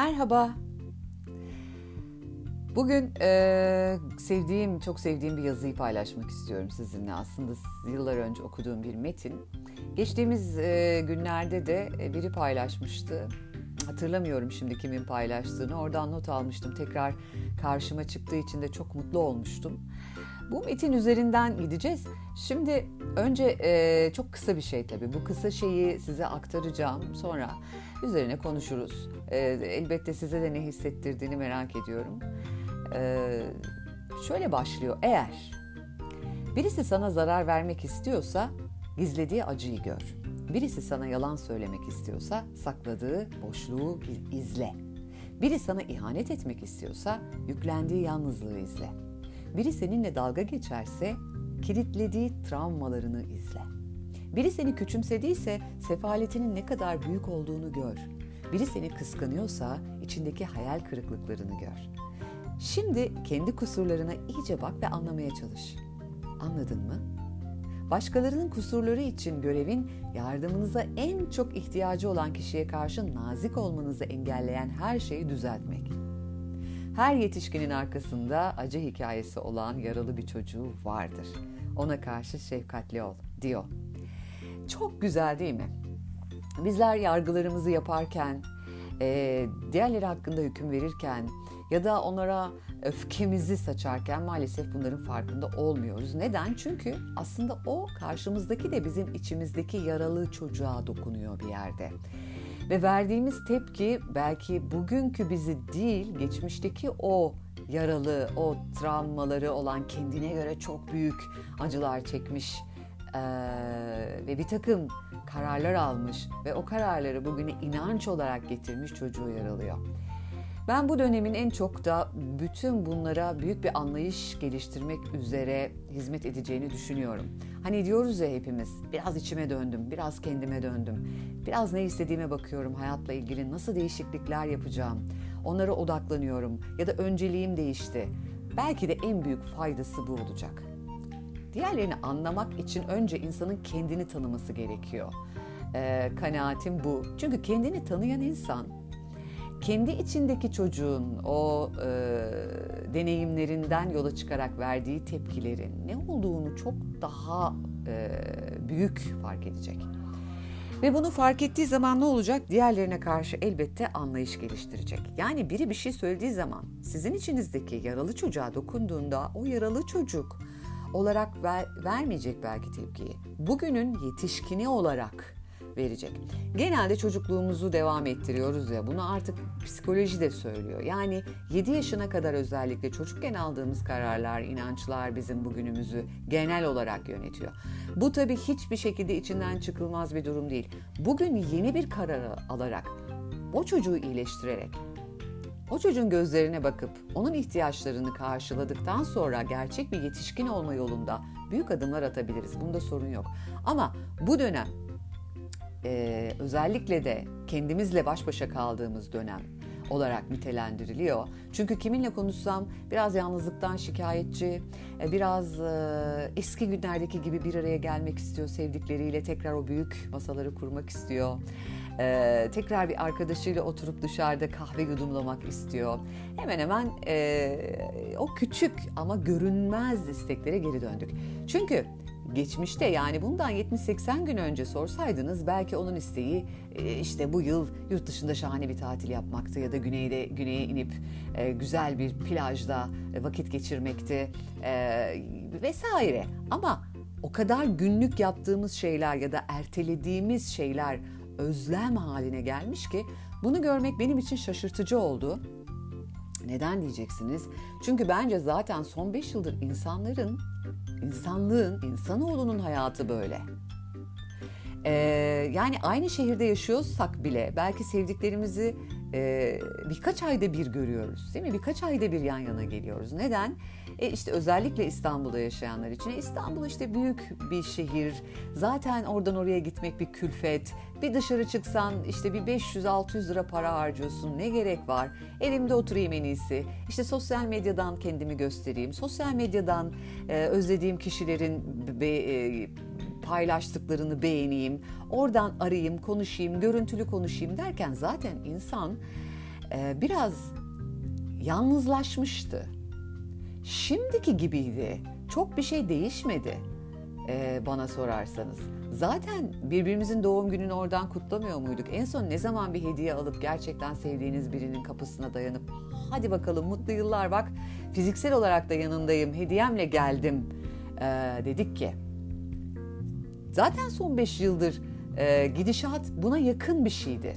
Merhaba. Bugün e, sevdiğim, çok sevdiğim bir yazıyı paylaşmak istiyorum sizinle. Aslında yıllar önce okuduğum bir metin. Geçtiğimiz e, günlerde de biri paylaşmıştı. Hatırlamıyorum şimdi kimin paylaştığını. Oradan not almıştım. Tekrar karşıma çıktığı için de çok mutlu olmuştum. Bu metin üzerinden gideceğiz. Şimdi önce e, çok kısa bir şey tabii. Bu kısa şeyi size aktaracağım. Sonra üzerine konuşuruz. E, elbette size de ne hissettirdiğini merak ediyorum. E, şöyle başlıyor. Eğer birisi sana zarar vermek istiyorsa gizlediği acıyı gör. Birisi sana yalan söylemek istiyorsa sakladığı boşluğu izle. Biri sana ihanet etmek istiyorsa yüklendiği yalnızlığı izle. Biri seninle dalga geçerse kilitlediği travmalarını izle. Biri seni küçümsediyse sefaletinin ne kadar büyük olduğunu gör. Biri seni kıskanıyorsa içindeki hayal kırıklıklarını gör. Şimdi kendi kusurlarına iyice bak ve anlamaya çalış. Anladın mı? Başkalarının kusurları için görevin yardımınıza en çok ihtiyacı olan kişiye karşı nazik olmanızı engelleyen her şeyi düzeltmek. Her yetişkinin arkasında acı hikayesi olan yaralı bir çocuğu vardır. Ona karşı şefkatli ol diyor. Çok güzel değil mi? Bizler yargılarımızı yaparken, e, diğerleri hakkında hüküm verirken ya da onlara öfkemizi saçarken maalesef bunların farkında olmuyoruz. Neden? Çünkü aslında o karşımızdaki de bizim içimizdeki yaralı çocuğa dokunuyor bir yerde. Ve verdiğimiz tepki belki bugünkü bizi değil, geçmişteki o yaralı, o travmaları olan kendine göre çok büyük acılar çekmiş ee, ve bir takım kararlar almış ve o kararları bugüne inanç olarak getirmiş çocuğu yaralıyor. Ben bu dönemin en çok da bütün bunlara büyük bir anlayış geliştirmek üzere hizmet edeceğini düşünüyorum. Hani diyoruz ya hepimiz, biraz içime döndüm, biraz kendime döndüm. Biraz ne istediğime bakıyorum hayatla ilgili, nasıl değişiklikler yapacağım. Onlara odaklanıyorum ya da önceliğim değişti. Belki de en büyük faydası bu olacak. Diğerlerini anlamak için önce insanın kendini tanıması gerekiyor. Ee, kanaatim bu. Çünkü kendini tanıyan insan kendi içindeki çocuğun o e, deneyimlerinden yola çıkarak verdiği tepkilerin ne olduğunu çok daha e, büyük fark edecek. Ve bunu fark ettiği zaman ne olacak? Diğerlerine karşı elbette anlayış geliştirecek. Yani biri bir şey söylediği zaman sizin içinizdeki yaralı çocuğa dokunduğunda o yaralı çocuk olarak ver, vermeyecek belki tepkiyi. Bugünün yetişkini olarak verecek. Genelde çocukluğumuzu devam ettiriyoruz ya bunu artık psikoloji de söylüyor. Yani 7 yaşına kadar özellikle çocukken aldığımız kararlar, inançlar bizim bugünümüzü genel olarak yönetiyor. Bu tabii hiçbir şekilde içinden çıkılmaz bir durum değil. Bugün yeni bir karar alarak o çocuğu iyileştirerek o çocuğun gözlerine bakıp onun ihtiyaçlarını karşıladıktan sonra gerçek bir yetişkin olma yolunda büyük adımlar atabiliriz. Bunda sorun yok. Ama bu dönem e, özellikle de kendimizle baş başa kaldığımız dönem olarak nitelendiriliyor. Çünkü kiminle konuşsam biraz yalnızlıktan şikayetçi, e, biraz eski günlerdeki gibi bir araya gelmek istiyor sevdikleriyle, tekrar o büyük masaları kurmak istiyor. Ee, tekrar bir arkadaşıyla oturup dışarıda kahve yudumlamak istiyor. Hemen hemen e, o küçük ama görünmez isteklere geri döndük. Çünkü geçmişte yani bundan 70-80 gün önce sorsaydınız belki onun isteği e, işte bu yıl yurt dışında şahane bir tatil yapmaktı ya da güneyde güneye inip e, güzel bir plajda e, vakit geçirmekti vesaire. Ama o kadar günlük yaptığımız şeyler ya da ertelediğimiz şeyler özlem haline gelmiş ki bunu görmek benim için şaşırtıcı oldu. Neden diyeceksiniz? Çünkü bence zaten son 5 yıldır insanların insanlığın, insanoğlunun hayatı böyle. Ee, yani aynı şehirde yaşıyorsak bile belki sevdiklerimizi e, birkaç ayda bir görüyoruz değil mi? Birkaç ayda bir yan yana geliyoruz. Neden? E işte özellikle İstanbul'da yaşayanlar için. İstanbul işte büyük bir şehir. Zaten oradan oraya gitmek bir külfet. Bir dışarı çıksan işte bir 500-600 lira para harcıyorsun. Ne gerek var? Evimde oturayım en iyisi. İşte sosyal medyadan kendimi göstereyim. Sosyal medyadan e, özlediğim kişilerin be, e, paylaştıklarını beğeneyim. Oradan arayayım, konuşayım, görüntülü konuşayım derken zaten insan e, biraz yalnızlaşmıştı. Şimdiki gibiydi. Çok bir şey değişmedi e, bana sorarsanız. Zaten birbirimizin doğum gününü oradan kutlamıyor muyduk? En son ne zaman bir hediye alıp gerçekten sevdiğiniz birinin kapısına dayanıp hadi bakalım mutlu yıllar bak fiziksel olarak da yanındayım hediyemle geldim e, dedik ki. Zaten son 5 yıldır e, gidişat buna yakın bir şeydi.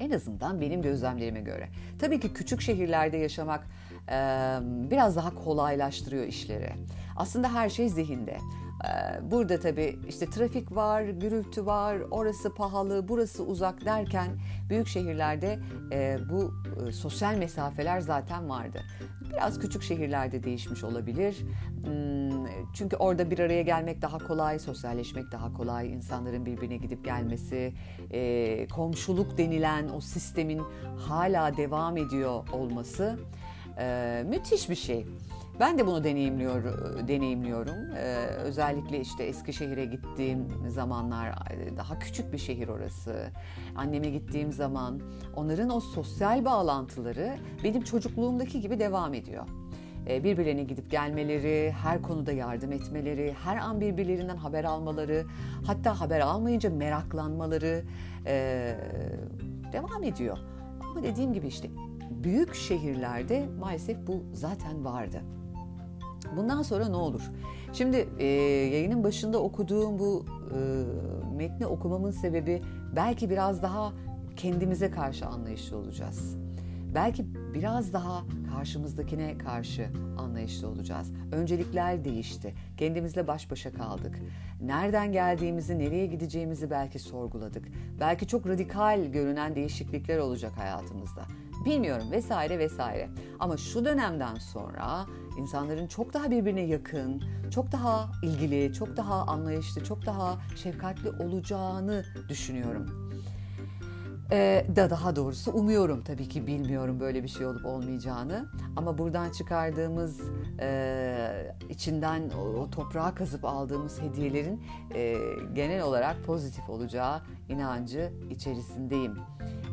En azından benim gözlemlerime göre. Tabii ki küçük şehirlerde yaşamak e, biraz daha kolaylaştırıyor işleri. Aslında her şey zihinde. Ee, burada tabii işte trafik var, gürültü var, orası pahalı, burası uzak derken büyük şehirlerde e, bu e, sosyal mesafeler zaten vardı. Biraz küçük şehirlerde değişmiş olabilir. Hmm, çünkü orada bir araya gelmek daha kolay, sosyalleşmek daha kolay, insanların birbirine gidip gelmesi, e, komşuluk denilen o sistemin hala devam ediyor olması müthiş bir şey. Ben de bunu deneyimliyor, deneyimliyorum. Ee, özellikle işte Eskişehir'e gittiğim zamanlar, daha küçük bir şehir orası. Anneme gittiğim zaman onların o sosyal bağlantıları benim çocukluğumdaki gibi devam ediyor. Ee, birbirlerine gidip gelmeleri, her konuda yardım etmeleri, her an birbirlerinden haber almaları, hatta haber almayınca meraklanmaları e, devam ediyor. Ama dediğim gibi işte büyük şehirlerde maalesef bu zaten vardı. Bundan sonra ne olur? Şimdi e, yayının başında okuduğum bu e, metni okumamın sebebi belki biraz daha kendimize karşı anlayışlı olacağız. Belki biraz daha karşımızdakine karşı anlayışlı olacağız. Öncelikler değişti. Kendimizle baş başa kaldık. Nereden geldiğimizi, nereye gideceğimizi belki sorguladık. Belki çok radikal görünen değişiklikler olacak hayatımızda. Bilmiyorum vesaire vesaire. Ama şu dönemden sonra insanların çok daha birbirine yakın, çok daha ilgili, çok daha anlayışlı, çok daha şefkatli olacağını düşünüyorum. Ee, da daha doğrusu umuyorum tabii ki bilmiyorum böyle bir şey olup olmayacağını ama buradan çıkardığımız e, içinden o, o toprağa kazıp aldığımız hediyelerin e, genel olarak pozitif olacağı inancı içerisindeyim.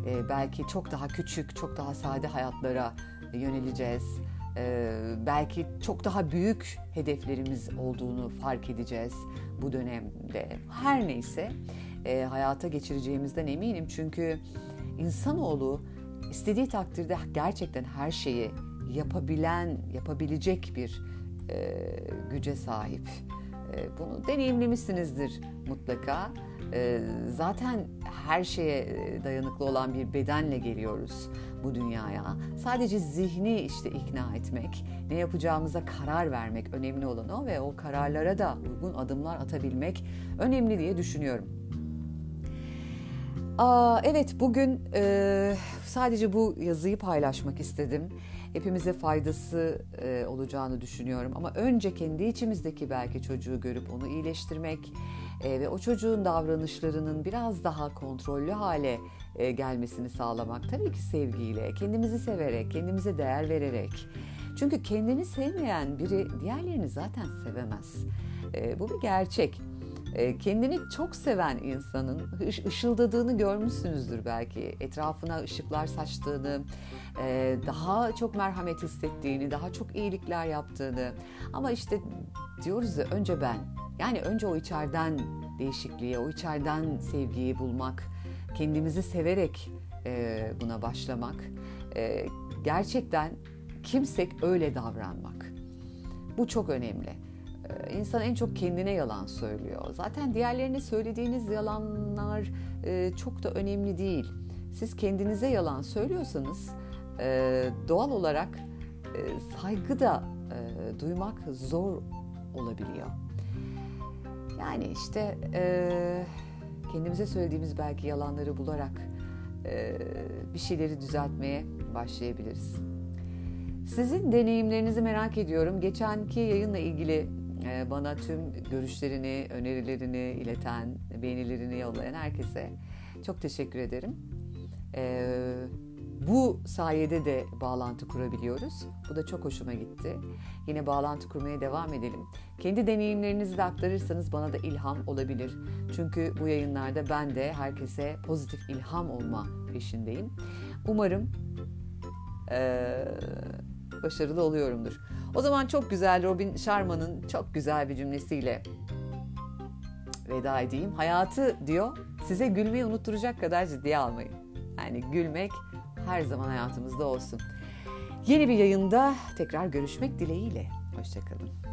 E, belki çok daha küçük, çok daha sade hayatlara yöneleceğiz. E, belki çok daha büyük hedeflerimiz olduğunu fark edeceğiz bu dönemde. Her neyse e, hayata geçireceğimizden eminim. Çünkü insanoğlu istediği takdirde gerçekten her şeyi yapabilen, yapabilecek bir e, güce sahip. E, bunu deneyimlemişsinizdir mutlaka. E, zaten her şeye dayanıklı olan bir bedenle geliyoruz bu dünyaya. Sadece zihni işte ikna etmek, ne yapacağımıza karar vermek önemli olan o ve o kararlara da uygun adımlar atabilmek önemli diye düşünüyorum. Aa, evet bugün e, sadece bu yazıyı paylaşmak istedim. Hepimize faydası e, olacağını düşünüyorum. Ama önce kendi içimizdeki belki çocuğu görüp onu iyileştirmek e, ve o çocuğun davranışlarının biraz daha kontrollü hale e, gelmesini sağlamak. Tabii ki sevgiyle, kendimizi severek, kendimize değer vererek. Çünkü kendini sevmeyen biri diğerlerini zaten sevemez. E, bu bir gerçek. Ee, kendini çok seven insanın ışıldadığını görmüşsünüzdür belki. Etrafına ışıklar saçtığını, e, daha çok merhamet hissettiğini, daha çok iyilikler yaptığını. Ama işte diyoruz ya önce ben. Yani önce o içeriden değişikliğe, o içeriden sevgiyi bulmak, kendimizi severek e, buna başlamak. E, gerçekten kimsek öyle davranmak. Bu çok önemli. Ee, insan en çok kendine yalan söylüyor. Zaten diğerlerine söylediğiniz yalanlar e, çok da önemli değil. Siz kendinize yalan söylüyorsanız e, doğal olarak e, saygı da duymak zor olabiliyor. Yani işte kendimize söylediğimiz belki yalanları bularak bir şeyleri düzeltmeye başlayabiliriz. Sizin deneyimlerinizi merak ediyorum. Geçenki yayınla ilgili bana tüm görüşlerini, önerilerini ileten, beğenilerini yollayan herkese çok teşekkür ederim. Ee, bu sayede de bağlantı kurabiliyoruz. Bu da çok hoşuma gitti. Yine bağlantı kurmaya devam edelim. Kendi deneyimlerinizi de aktarırsanız bana da ilham olabilir. Çünkü bu yayınlarda ben de herkese pozitif ilham olma peşindeyim. Umarım ee, başarılı oluyorumdur. O zaman çok güzel Robin Sharma'nın çok güzel bir cümlesiyle veda edeyim. Hayatı diyor size gülmeyi unutturacak kadar ciddiye almayın. Yani gülmek her zaman hayatımızda olsun. Yeni bir yayında tekrar görüşmek dileğiyle. Hoşçakalın.